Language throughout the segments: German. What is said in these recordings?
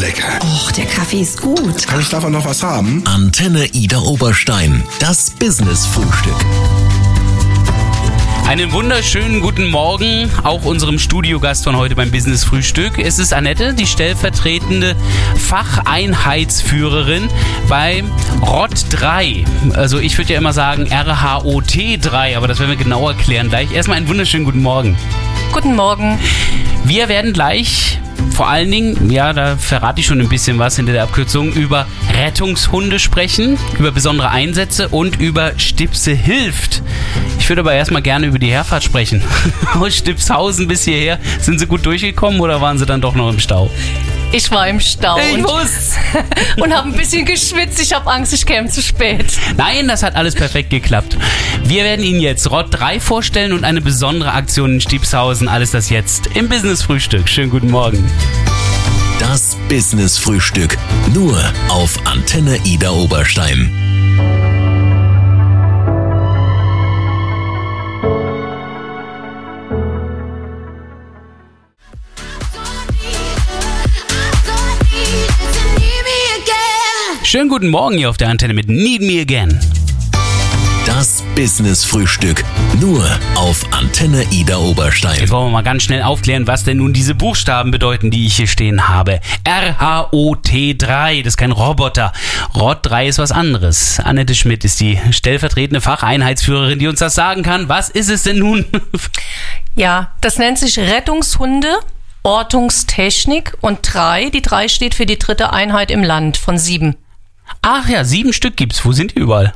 lecker. Och, der Kaffee ist gut. Kann ich davon noch was haben? Antenne Ida Oberstein. Das Business-Frühstück. Einen wunderschönen guten Morgen auch unserem Studiogast von heute beim Business Frühstück. Es ist Annette, die stellvertretende Facheinheitsführerin beim ROT 3. Also ich würde ja immer sagen RHOT 3, aber das werden wir genau erklären gleich. Erstmal einen wunderschönen guten Morgen. Guten Morgen. Wir werden gleich vor allen Dingen, ja, da verrate ich schon ein bisschen was hinter der Abkürzung, über Rettungshunde sprechen, über besondere Einsätze und über Stipse hilft. Ich würde aber erstmal gerne über die Herfahrt sprechen. Aus Stipshausen bis hierher. Sind Sie gut durchgekommen oder waren Sie dann doch noch im Stau? Ich war im Stau Ich und, wusste. und habe ein bisschen geschwitzt. Ich habe Angst, ich käme zu spät. Nein, das hat alles perfekt geklappt. Wir werden Ihnen jetzt Rott 3 vorstellen und eine besondere Aktion in Stiebshausen. Alles das jetzt im Business Frühstück. Schönen guten Morgen. Das Business-Frühstück. Nur auf Antenne Ida Oberstein. Schönen guten Morgen hier auf der Antenne mit Need Me Again. Das Business-Frühstück. Nur auf Antenne Ida Oberstein. Jetzt wollen wir mal ganz schnell aufklären, was denn nun diese Buchstaben bedeuten, die ich hier stehen habe. R-H-O-T-3, das ist kein Roboter. ROT 3 ist was anderes. Annette Schmidt ist die stellvertretende Facheinheitsführerin, die uns das sagen kann. Was ist es denn nun? Ja, das nennt sich Rettungshunde. Ortungstechnik und drei. Die drei steht für die dritte Einheit im Land von sieben. Ach ja, sieben Stück gibt's. Wo sind die überall?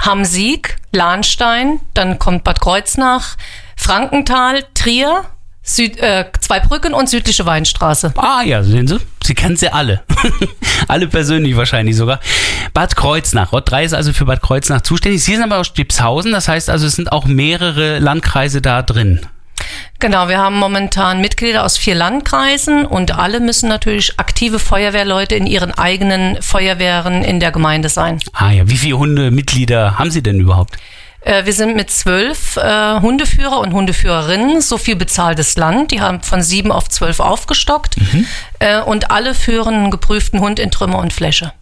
Hamsieg, Lahnstein, dann kommt Bad Kreuznach, Frankenthal, Trier, Süd, äh, Zweibrücken und südliche Weinstraße. Ah ja, sehen Sie? Sie kennen sie alle. alle persönlich wahrscheinlich sogar. Bad Kreuznach. Rot 3 ist also für Bad Kreuznach zuständig. Sie sind aber aus Stipshausen, das heißt also, es sind auch mehrere Landkreise da drin. Genau, wir haben momentan Mitglieder aus vier Landkreisen und alle müssen natürlich aktive Feuerwehrleute in ihren eigenen Feuerwehren in der Gemeinde sein. Ah ja, wie viele Hundemitglieder haben Sie denn überhaupt? Äh, wir sind mit zwölf äh, Hundeführer und Hundeführerinnen, so viel bezahltes Land. Die haben von sieben auf zwölf aufgestockt äh, und alle führen einen geprüften Hund in Trümmer und Fläche.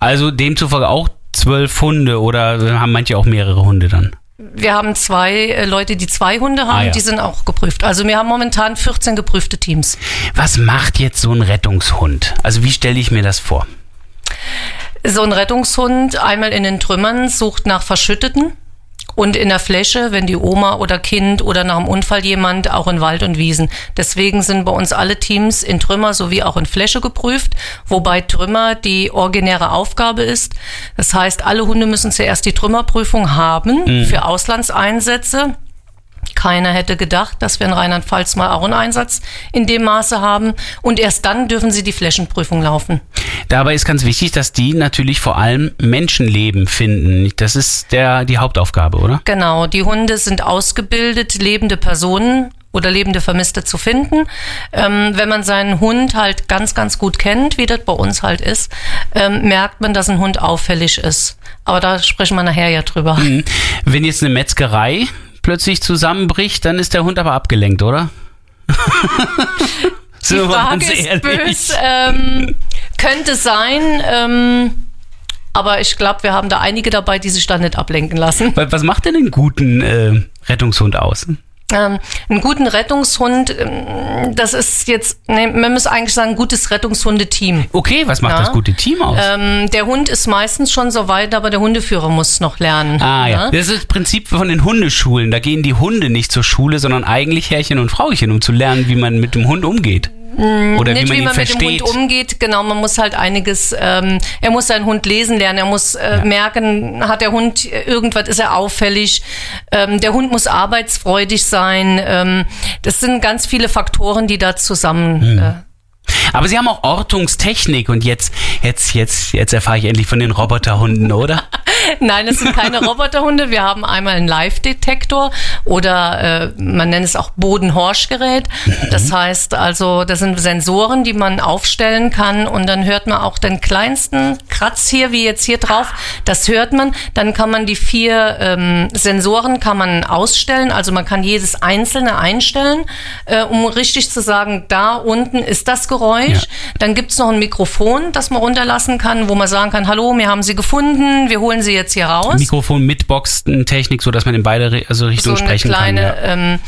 Also demzufolge auch zwölf Hunde oder haben manche auch mehrere Hunde dann? Wir haben zwei äh, Leute, die zwei Hunde haben, Ah, ja. die sind auch geprüft. Also wir haben momentan 14 geprüfte Teams. Was macht jetzt so ein Rettungshund? Also wie stelle ich mir das vor? So ein Rettungshund einmal in den Trümmern sucht nach Verschütteten und in der Fläche, wenn die Oma oder Kind oder nach einem Unfall jemand, auch in Wald und Wiesen. Deswegen sind bei uns alle Teams in Trümmer sowie auch in Fläche geprüft, wobei Trümmer die originäre Aufgabe ist. Das heißt, alle Hunde müssen zuerst die Trümmerprüfung haben für Auslandseinsätze. Keiner hätte gedacht, dass wir in Rheinland-Pfalz mal auch einen Einsatz in dem Maße haben. Und erst dann dürfen sie die Flächenprüfung laufen. Dabei ist ganz wichtig, dass die natürlich vor allem Menschenleben finden. Das ist der, die Hauptaufgabe, oder? Genau, die Hunde sind ausgebildet, lebende Personen oder lebende Vermisste zu finden. Ähm, wenn man seinen Hund halt ganz, ganz gut kennt, wie das bei uns halt ist, ähm, merkt man, dass ein Hund auffällig ist. Aber da sprechen wir nachher ja drüber. Wenn jetzt eine Metzgerei plötzlich zusammenbricht, dann ist der Hund aber abgelenkt, oder? Die Frage ist böse. Ähm, könnte sein, ähm, aber ich glaube, wir haben da einige dabei, die sich da nicht ablenken lassen. Wa- Was macht denn einen guten äh, Rettungshund aus? Ähm, einen guten Rettungshund, ähm, das ist jetzt, nee, man muss eigentlich sagen, ein gutes Rettungshundeteam. Okay, was macht Ja. das gute Team aus? Ähm, der Hund ist meistens schon so weit, aber der Hundeführer muss noch lernen. Ah ja, ne? das ist das Prinzip von den Hundeschulen. Da gehen die Hunde nicht zur Schule, sondern eigentlich Herrchen und Frauchen, um zu lernen, wie man mit dem Hund umgeht. Oder Nicht wie man wie man mit dem versteht. Hund umgeht, genau, man muss halt einiges, ähm, er muss seinen Hund lesen lernen, er muss äh, merken, hat der Hund irgendwas, ist er auffällig, ähm, der Hund muss arbeitsfreudig sein, ähm, das sind ganz viele Faktoren, die da zusammen, Hm. äh, Aber sie haben auch Ortungstechnik und jetzt, jetzt, jetzt, jetzt erfahre ich endlich von den Roboterhunden, oder? Nein, es sind keine Roboterhunde. Wir haben einmal einen Live-Detektor oder äh, man nennt es auch Bodenhorschgerät. Das heißt also, das sind Sensoren, die man aufstellen kann und dann hört man auch den kleinsten Kratz hier, wie jetzt hier drauf. Das hört man. Dann kann man die vier ähm, Sensoren kann man ausstellen. Also man kann jedes einzelne einstellen, äh, um richtig zu sagen, da unten ist das Geräusch. Ja. Dann gibt's noch ein Mikrofon, das man runterlassen kann, wo man sagen kann, hallo, wir haben Sie gefunden, wir holen Sie jetzt hier raus. Mikrofon mit Boxen-Technik, so dass man in beide also Richtungen so sprechen kleine, kann. Ja. Ähm,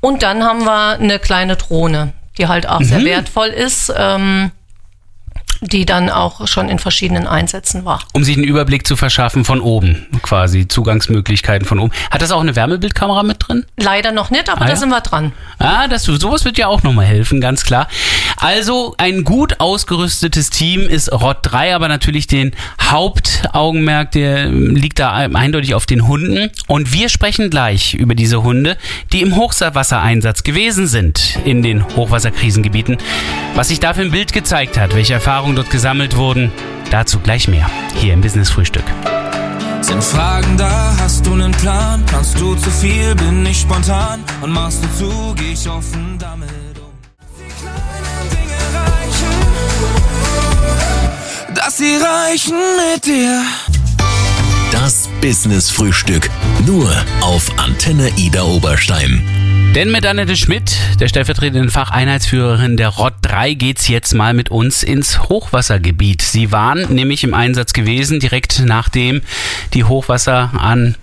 und dann haben wir eine kleine Drohne, die halt auch mhm. sehr wertvoll ist. Ähm, die dann auch schon in verschiedenen Einsätzen war. Um sich einen Überblick zu verschaffen von oben, quasi Zugangsmöglichkeiten von oben. Hat das auch eine Wärmebildkamera mit drin? Leider noch nicht, aber ah, da ja? sind wir dran. Ah, das, sowas wird ja auch nochmal helfen, ganz klar. Also ein gut ausgerüstetes Team ist ROT 3, aber natürlich den Hauptaugenmerk, der liegt da eindeutig auf den Hunden. Und wir sprechen gleich über diese Hunde, die im Hochwassereinsatz gewesen sind in den Hochwasserkrisengebieten. Was sich da für ein Bild gezeigt hat, welche Erfahrungen Erfahrungen dort gesammelt wurden. Dazu gleich mehr hier im Business Frühstück. Sind Fragen da, hast du einen Plan? Kannst du zu viel, bin ich spontan und machst du zu, geh ich offen damit um. Die kleinen Dinge reichen, dass sie reichen mit dir. Das Business Frühstück nur auf Antenne Ida Oberstein. Denn mit Annette Schmidt, der stellvertretenden Facheinheitsführerin der ROT 3, geht's jetzt mal mit uns ins Hochwassergebiet. Sie waren nämlich im Einsatz gewesen, direkt nachdem die Hochwasser an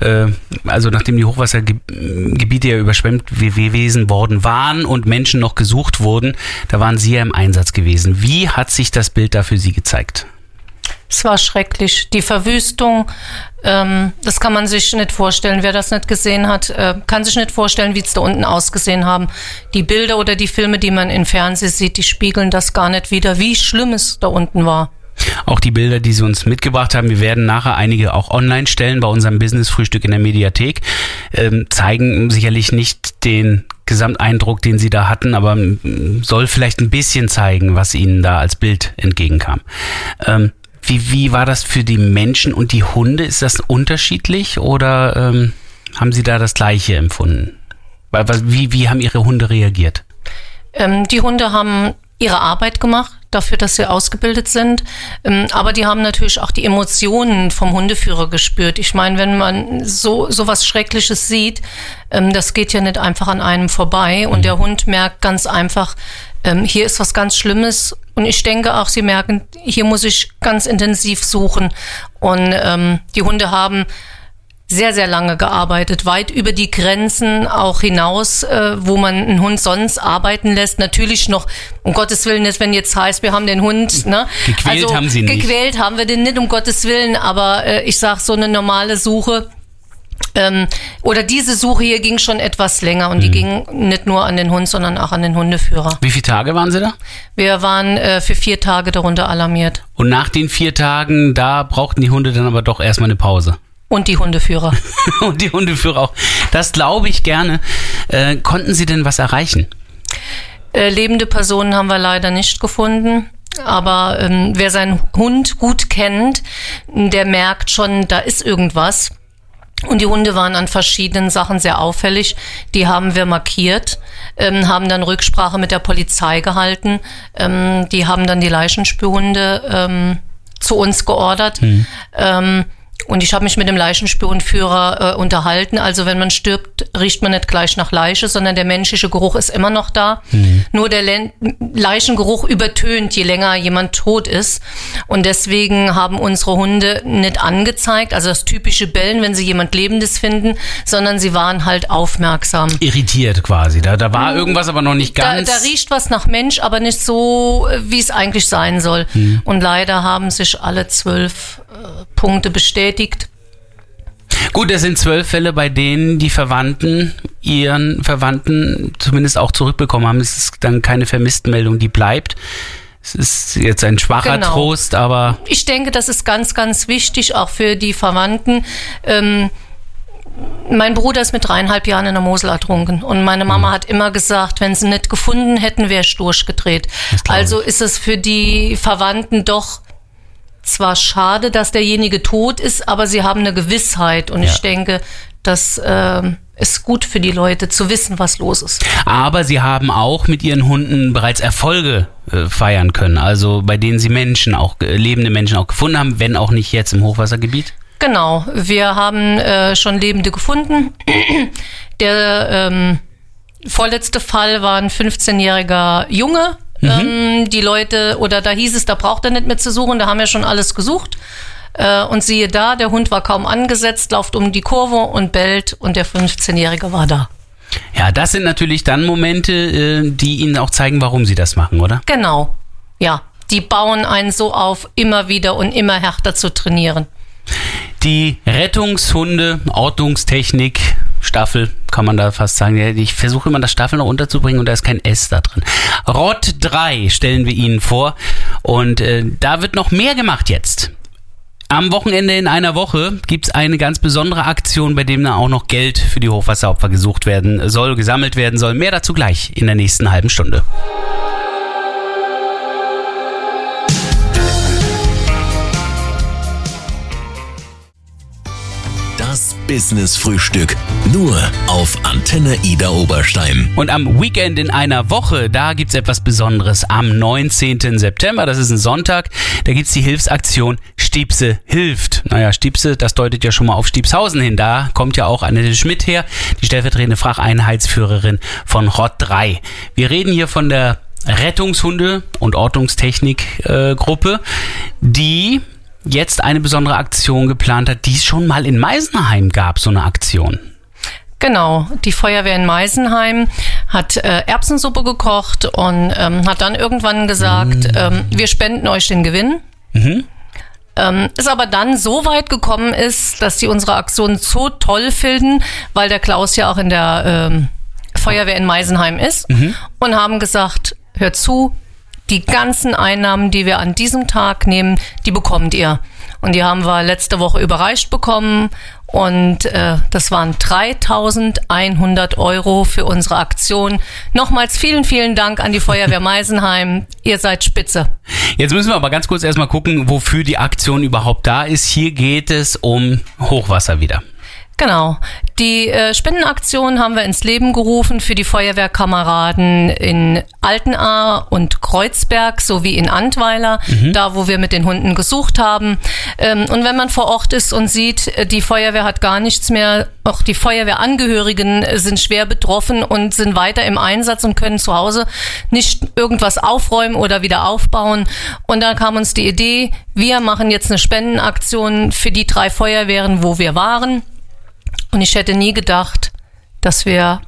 äh, also nachdem die Hochwassergebiete ja überschwemmt gewesen worden waren und Menschen noch gesucht wurden, da waren Sie ja im Einsatz gewesen. Wie hat sich das Bild da für Sie gezeigt? Es war schrecklich. Die Verwüstung, ähm, das kann man sich nicht vorstellen. Wer das nicht gesehen hat, äh, kann sich nicht vorstellen, wie es da unten ausgesehen haben. Die Bilder oder die Filme, die man im Fernsehen sieht, die spiegeln das gar nicht wieder, wie schlimm es da unten war. Auch die Bilder, die Sie uns mitgebracht haben, wir werden nachher einige auch online stellen bei unserem Business-Frühstück in der Mediathek, ähm, zeigen sicherlich nicht den Gesamteindruck, den Sie da hatten, aber soll vielleicht ein bisschen zeigen, was Ihnen da als Bild entgegenkam. Ähm, wie, wie war das für die Menschen und die Hunde? Ist das unterschiedlich oder ähm, haben Sie da das Gleiche empfunden? Wie, wie haben Ihre Hunde reagiert? Ähm, die Hunde haben ihre Arbeit gemacht, dafür, dass sie ausgebildet sind. Ähm, aber die haben natürlich auch die Emotionen vom Hundeführer gespürt. Ich meine, wenn man so, so was Schreckliches sieht, ähm, das geht ja nicht einfach an einem vorbei. Und mhm. der Hund merkt ganz einfach, ähm, hier ist was ganz Schlimmes und ich denke auch, sie merken, hier muss ich ganz intensiv suchen. Und die Hunde haben sehr, sehr lange gearbeitet, weit über die Grenzen auch hinaus, äh, wo man einen Hund sonst arbeiten lässt. Natürlich noch, um Gottes Willen, ist, wenn jetzt heißt, wir haben den Hund, ne? Gequält also, haben sie nicht. Gequält haben wir den nicht, um Gottes Willen, aber äh, ich sag so eine normale Suche ähm, oder diese Suche hier ging schon etwas länger und mhm. die ging nicht nur an den Hund, sondern auch an den Hundeführer. Wie viele Tage waren Sie da? Wir waren äh, für vier Tage darunter alarmiert. Und nach den vier Tagen, da brauchten die Hunde dann aber doch erstmal eine Pause. Und die Hundeführer. und die Hundeführer auch. Das glaube ich gerne. Äh, konnten Sie denn was erreichen? Äh, lebende Personen haben wir leider nicht gefunden. Aber ähm, wer seinen Hund gut kennt, der merkt schon, da ist irgendwas. Und die Hunde waren an verschiedenen Sachen sehr auffällig. Die haben wir markiert, ähm, haben dann Rücksprache mit der Polizei gehalten. Ähm, die haben dann die Leichenspürhunde ähm, zu uns geordert. Mhm. Und ich habe mich mit dem Leichenspürhundführer äh, unterhalten. Also wenn man stirbt, riecht man nicht gleich nach Leiche, sondern der menschliche Geruch ist immer noch da. Mhm. Nur der Le Leichengeruch übertönt, je länger jemand tot ist. Und deswegen haben unsere Hunde nicht angezeigt, also das typische Bellen, wenn sie jemand Lebendes finden, sondern sie waren halt aufmerksam. Irritiert quasi. Da, da war irgendwas aber noch nicht ganz. Da, da riecht was nach Mensch, aber nicht so, äh, wie es eigentlich sein soll. Mhm. Und leider haben sich alle zwölf äh, Punkte bestätigt. Gut, es sind zwölf Fälle, bei denen die Verwandten ihren Verwandten zumindest auch zurückbekommen haben. Es ist dann keine Vermisstenmeldung, die bleibt. Es ist jetzt ein schwacher genau. Trost, aber. Ich denke, das ist ganz, ganz wichtig, auch für die Verwandten. Ähm, mein Bruder ist mit dreieinhalb Jahren in der Mosel ertrunken und meine Mama mhm. hat immer gesagt, wenn sie nicht gefunden hätten, wäre ich durchgedreht. Also ist es für die Verwandten doch zwar schade, dass derjenige tot ist, aber sie haben eine Gewissheit. Und Ja. ich denke, das ähm, ist gut für die Leute zu wissen, was los ist. Aber sie haben auch mit ihren Hunden bereits Erfolge äh, feiern können. Also bei denen sie Menschen, auch äh, lebende Menschen auch gefunden haben, wenn auch nicht jetzt im Hochwassergebiet. Genau, wir haben äh, schon Lebende gefunden. Der ähm, vorletzte Fall war ein 15-jähriger Junge. Ähm, die Leute, oder da hieß es, da braucht er nicht mehr zu suchen, da haben wir schon alles gesucht. Äh, und siehe da, der Hund war kaum angesetzt, lauft um die Kurve und bellt und der 15-Jährige war da. Ja, das sind natürlich dann Momente, äh, die ihnen auch zeigen, warum sie das machen, oder? Genau, ja. Die bauen einen so auf, immer wieder und immer härter zu trainieren. Die Rettungshunde, Ortungstechnik, Staffel, kann man da fast sagen. Ich versuche immer das Staffel noch unterzubringen und da ist kein S da drin. Rott 3 stellen wir Ihnen vor und äh, da wird noch mehr gemacht jetzt. Am Wochenende in einer Woche gibt es eine ganz besondere Aktion, bei dem dann auch noch Geld für die Hochwasseropfer gesucht werden soll, gesammelt werden soll. Mehr dazu gleich in der nächsten halben Stunde. Business Frühstück. Nur auf Antenne Ida Oberstein. Und am Weekend in einer Woche, da gibt's etwas Besonderes. Am 19. September, das ist ein Sonntag, da gibt's die Hilfsaktion Stiepse hilft. Naja, Stiepse, das deutet ja schon mal auf Stiepshausen hin. Da kommt ja auch Annette Schmidt her, die stellvertretende Facheinheitsführerin von ROT 3. Wir reden hier von der Rettungshunde- und Ortungstechnik-Gruppe, die jetzt eine besondere Aktion geplant hat, die es schon mal in Meisenheim gab, so eine Aktion. Genau, die Feuerwehr in Meisenheim hat äh, Erbsensuppe gekocht und ähm, hat dann irgendwann gesagt, ähm, wir spenden euch den Gewinn. Ähm, es aber dann so weit gekommen ist, dass die unsere Aktion so toll finden, weil der Klaus ja auch in der ähm, Feuerwehr in Meisenheim ist und haben gesagt, hört zu, die ganzen Einnahmen, die wir an diesem Tag nehmen, die bekommt ihr. Und die haben wir letzte Woche überreicht bekommen. Und äh, das waren 3100 Euro für unsere Aktion. Nochmals vielen, vielen Dank an die Feuerwehr Meisenheim. Ihr seid spitze. Jetzt müssen wir aber ganz kurz erstmal gucken, wofür die Aktion überhaupt da ist. Hier geht es um Hochwasser wieder. Genau. Die äh, Spendenaktion haben wir ins Leben gerufen für die Feuerwehrkameraden in Altenahr und Kreuzberg sowie in Antweiler, da wo wir mit den Hunden gesucht haben. Ähm, und wenn man vor Ort ist und sieht, äh, die Feuerwehr hat gar nichts mehr, auch die Feuerwehrangehörigen äh, sind schwer betroffen und sind weiter im Einsatz und können zu Hause nicht irgendwas aufräumen oder wieder aufbauen. Und da kam uns die Idee, wir machen jetzt eine Spendenaktion für die drei Feuerwehren, wo wir waren. Und ich hätte nie gedacht, dass wir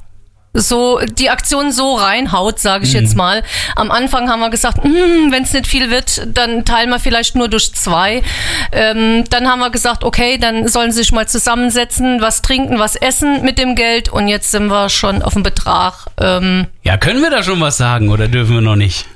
so die Aktion so reinhaut, sage ich jetzt mal. Am Anfang haben wir gesagt, wenn es nicht viel wird, dann teilen wir vielleicht nur durch zwei. Ähm, dann haben wir gesagt, okay, dann sollen sie sich mal zusammensetzen, was trinken, was essen mit dem Geld. Und jetzt sind wir schon auf dem Betrag. Ähm, Ja, können wir da schon was sagen oder dürfen wir noch nicht?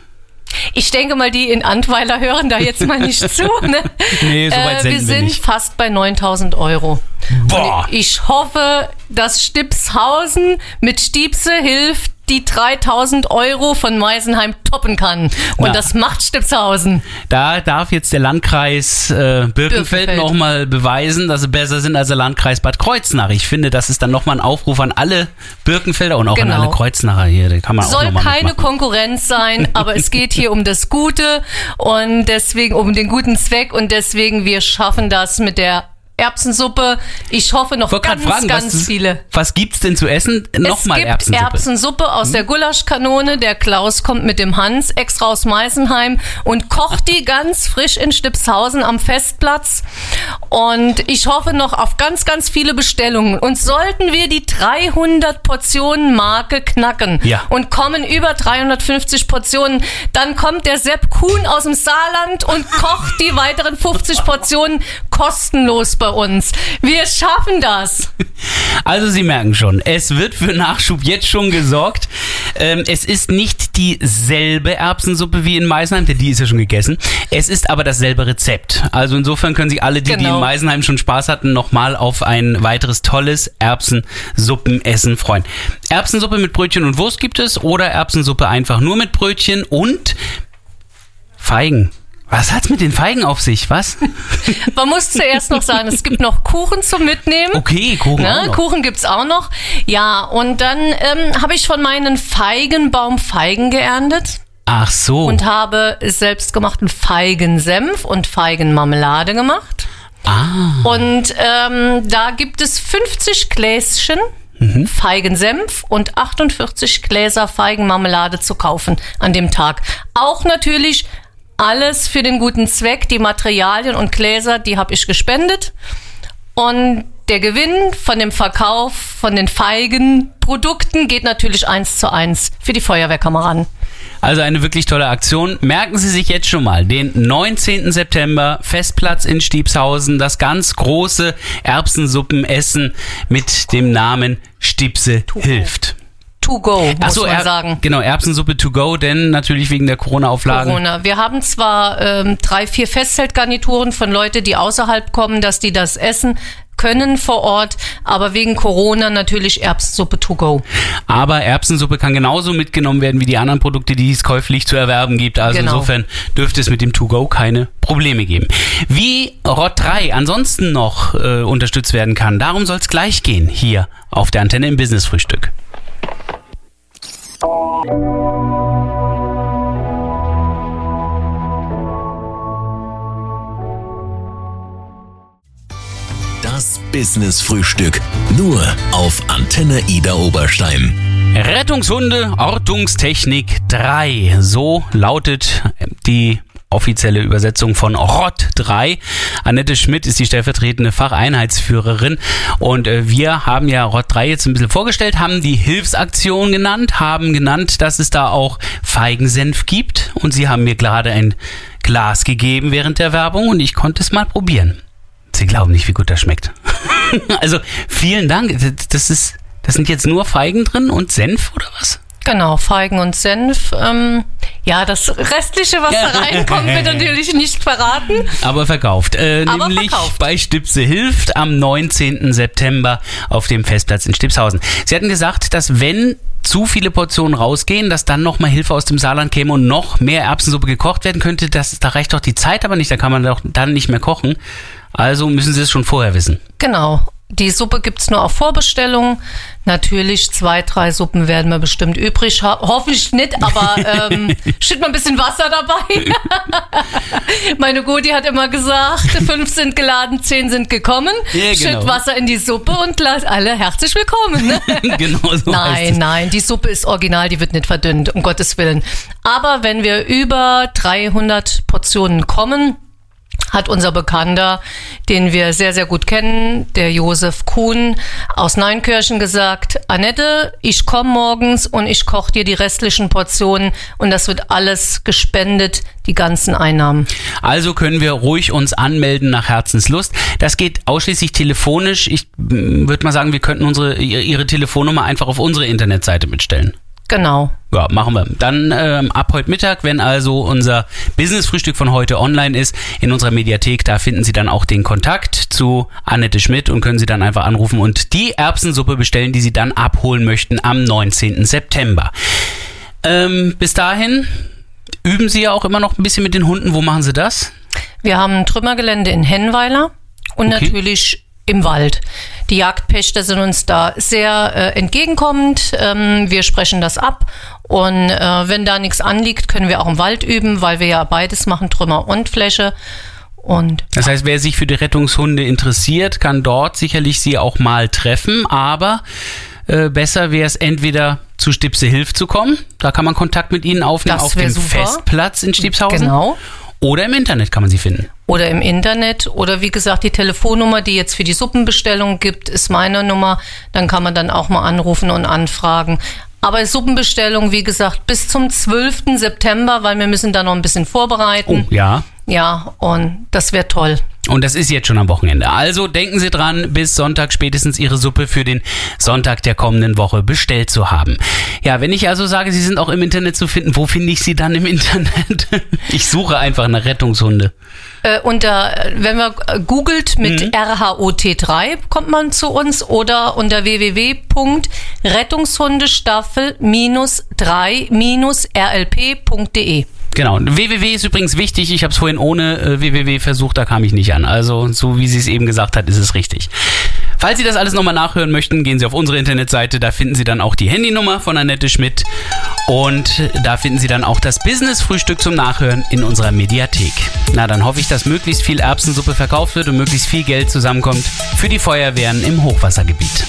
Ich denke mal, die in Antweiler hören da jetzt mal nicht zu. Ne? Nee, so weit äh, wir wir sind nicht. fast bei 9000 Euro. Boah. Und ich hoffe, dass Stipshausen mit Stiepse hilft, die 3000 Euro von Meisenheim toppen kann. Und Na. das macht Stipshausen. Da darf jetzt der Landkreis äh, Birkenfeld, Birkenfeld. nochmal beweisen, dass sie besser sind als der Landkreis Bad Kreuznach. Ich finde, das ist dann nochmal ein Aufruf an alle Birkenfelder und auch an Genau. alle Kreuznacher hier. Da kann man auch Soll mal keine mitmachen. Konkurrenz sein, aber es geht hier um das Gute und deswegen um den guten Zweck und deswegen wir schaffen das mit der Erbsensuppe. Ich hoffe noch Ich ganz, fragen, ganz was, viele. was gibt's denn zu essen? Nochmal es gibt Erbsensuppe. Hm? Erbsensuppe aus der Gulaschkanone. Der Klaus kommt mit dem Hans extra aus Meisenheim und kocht die ganz frisch in Stipshausen am Festplatz. Und ich hoffe noch auf ganz, ganz viele Bestellungen. Und sollten wir die 300 Portionen Marke knacken Ja. und kommen über 350 Portionen, dann kommt der Sepp Kuhn aus dem Saarland und kocht die weiteren 50 Portionen kostenlos bei uns. Wir schaffen das. Also Sie merken schon, es wird für Nachschub jetzt schon gesorgt. Ähm, es ist nicht dieselbe Erbsensuppe wie in Meisenheim, denn die ist ja schon gegessen. Es ist aber dasselbe Rezept. Also insofern können sich alle, die, die Genau. in Meisenheim schon Spaß hatten, nochmal auf ein weiteres tolles Erbsensuppenessen freuen. Erbsensuppe mit Brötchen und Wurst gibt es oder Erbsensuppe einfach nur mit Brötchen und Feigen. Was hat's mit den Feigen auf sich? Was? Man muss zuerst noch sagen, es gibt noch Kuchen zum Mitnehmen. Okay, Kuchen. Ne? Kuchen gibt's auch noch. Ja, und dann ähm, habe ich von meinen Feigenbaum Feigen geerntet Ach so. und habe selbstgemachten Feigensenf und Feigenmarmelade gemacht. ah. Und ähm, da gibt es 50 Gläschen Feigensenf und 48 Gläser Feigenmarmelade zu kaufen an dem Tag. Auch natürlich alles für den guten Zweck. Die Materialien und Gläser, die habe ich gespendet. Und der Gewinn von dem Verkauf von den Feigenprodukten geht natürlich eins zu eins für die Feuerwehrkameraden. Also eine wirklich tolle Aktion. Merken Sie sich jetzt schon mal den 19. September, Festplatz in Stiebshausen, das ganz große Erbsensuppenessen mit dem Namen Stipse hilft. To go, muss Ach so, man Er- sagen. Genau, Erbsensuppe to go, denn natürlich wegen der Corona-Auflagen. Corona. Wir haben zwar ähm, drei, vier Festzeltgarnituren von Leute, die außerhalb kommen, dass die das essen können vor Ort, aber wegen Corona natürlich Erbsensuppe to go. Aber Erbsensuppe kann genauso mitgenommen werden wie die anderen Produkte, die es käuflich zu erwerben gibt. Also Genau. insofern dürfte es mit dem To-Go keine Probleme geben. Wie Rot 3 ansonsten noch äh, unterstützt werden kann, darum soll es gleich gehen hier auf der Antenne im Business-Frühstück. Das Business-Frühstück. Nur auf Antenne Ida Oberstein. Rettungshunde, Ortungstechnik 3. So lautet die offizielle Übersetzung von ROT 3. Annette Schmidt ist die stellvertretende Facheinheitsführerin und äh, wir haben ja ROT 3 jetzt ein bisschen vorgestellt, haben die Hilfsaktion genannt, haben genannt, dass es da auch Feigensenf gibt und sie haben mir gerade ein Glas gegeben während der Werbung und ich konnte es mal probieren. Sie glauben nicht, wie gut das schmeckt. also vielen Dank. Das ist, das sind jetzt nur Feigen drin und Senf oder was? Genau, Feigen und Senf. Ähm, ja, das Restliche, was da reinkommt, wird natürlich nicht verraten. Aber verkauft. Äh, Aber nämlich verkauft. bei Stipse hilft am 19. September auf dem Festplatz in Stipshausen. Sie hatten gesagt, dass wenn zu viele Portionen rausgehen, dass dann nochmal Hilfe aus dem Saarland käme und noch mehr Erbsensuppe gekocht werden könnte. Das, da reicht doch die Zeit aber nicht, da kann man doch dann nicht mehr kochen. Also müssen Sie es schon vorher wissen. Genau. Die Suppe gibt's nur auf Vorbestellung. Natürlich, zwei, drei Suppen werden wir bestimmt übrig haben. Hoffentlich nicht, aber ähm, schütt mal ein bisschen Wasser dabei. Meine Goti hat immer gesagt, fünf sind geladen, zehn sind gekommen. Ja, genau. Schütt Wasser in die Suppe und lasst alle herzlich willkommen. Ne? genau so Nein, es. nein, die Suppe ist original, die wird nicht verdünnt, um Gottes Willen. Aber wenn wir über 300 Portionen kommen, hat unser Bekannter, den wir sehr, sehr gut kennen, der Josef Kuhn aus Neunkirchen gesagt, Annette, ich komme morgens und ich koche dir die restlichen Portionen und das wird alles gespendet, die ganzen Einnahmen. Also können wir ruhig uns anmelden nach Herzenslust. Das geht ausschließlich telefonisch. Ich würde mal sagen, wir könnten unsere, ihre ihre Telefonnummer einfach auf unsere Internetseite mitstellen. Genau. Ja, machen wir. Dann ähm, ab heute Mittag, wenn also unser Business-Frühstück von heute online ist, in unserer Mediathek, da finden Sie dann auch den Kontakt zu Annette Schmidt und können Sie dann einfach anrufen und die Erbsensuppe bestellen, die Sie dann abholen möchten am 19. September. Ähm, bis dahin üben Sie ja auch immer noch ein bisschen mit den Hunden. Wo machen Sie das? Wir haben ein Trümmergelände in Hennweiler und Okay. natürlich im Wald. Die Jagdpächter sind uns da sehr äh, entgegenkommend. Ähm, wir sprechen das ab. Und äh, wenn da nichts anliegt, können wir auch im Wald üben, weil wir ja beides machen, Trümmer und Fläche. Und Das heißt, wer sich für die Rettungshunde interessiert, kann dort sicherlich sie auch mal treffen, aber äh, besser wäre es entweder zu Stipse Hilf zu kommen, da kann man Kontakt mit ihnen aufnehmen Das auf dem super. Festplatz in Stipshausen. Genau. Oder im Internet kann man sie finden. oder im Internet oder wie gesagt, die Telefonnummer, die jetzt für die Suppenbestellung gibt, ist meine Nummer. Dann kann man dann auch mal anrufen und anfragen. Aber Suppenbestellung, wie gesagt, bis zum 12. September, weil wir müssen da noch ein bisschen vorbereiten. Oh, ja. Ja, und das wäre toll. Und das ist jetzt schon am Wochenende. Also denken Sie dran, bis Sonntag spätestens Ihre Suppe für den Sonntag der kommenden Woche bestellt zu haben. Ja, wenn ich also sage, Sie sind auch im Internet zu finden, wo finde ich Sie dann im Internet? Ich suche einfach nach Rettungshunde. Äh, unter, wenn man googelt mit RHOT3, kommt man zu uns oder unter www.rettungshundestaffel-3-rlp.de. Genau. www ist übrigens wichtig. Ich habe es vorhin ohne äh, www versucht, da kam ich nicht an. Also, so wie sie es eben gesagt hat, ist es richtig. Falls Sie das alles nochmal nachhören möchten, gehen Sie auf unsere Internetseite. Da finden Sie dann auch die Handynummer von Annette Schmidt. Und da finden Sie dann auch das Business-Frühstück zum Nachhören in unserer Mediathek. Na, dann hoffe ich, dass möglichst viel Erbsensuppe verkauft wird und möglichst viel Geld zusammenkommt für die Feuerwehren im Hochwassergebiet.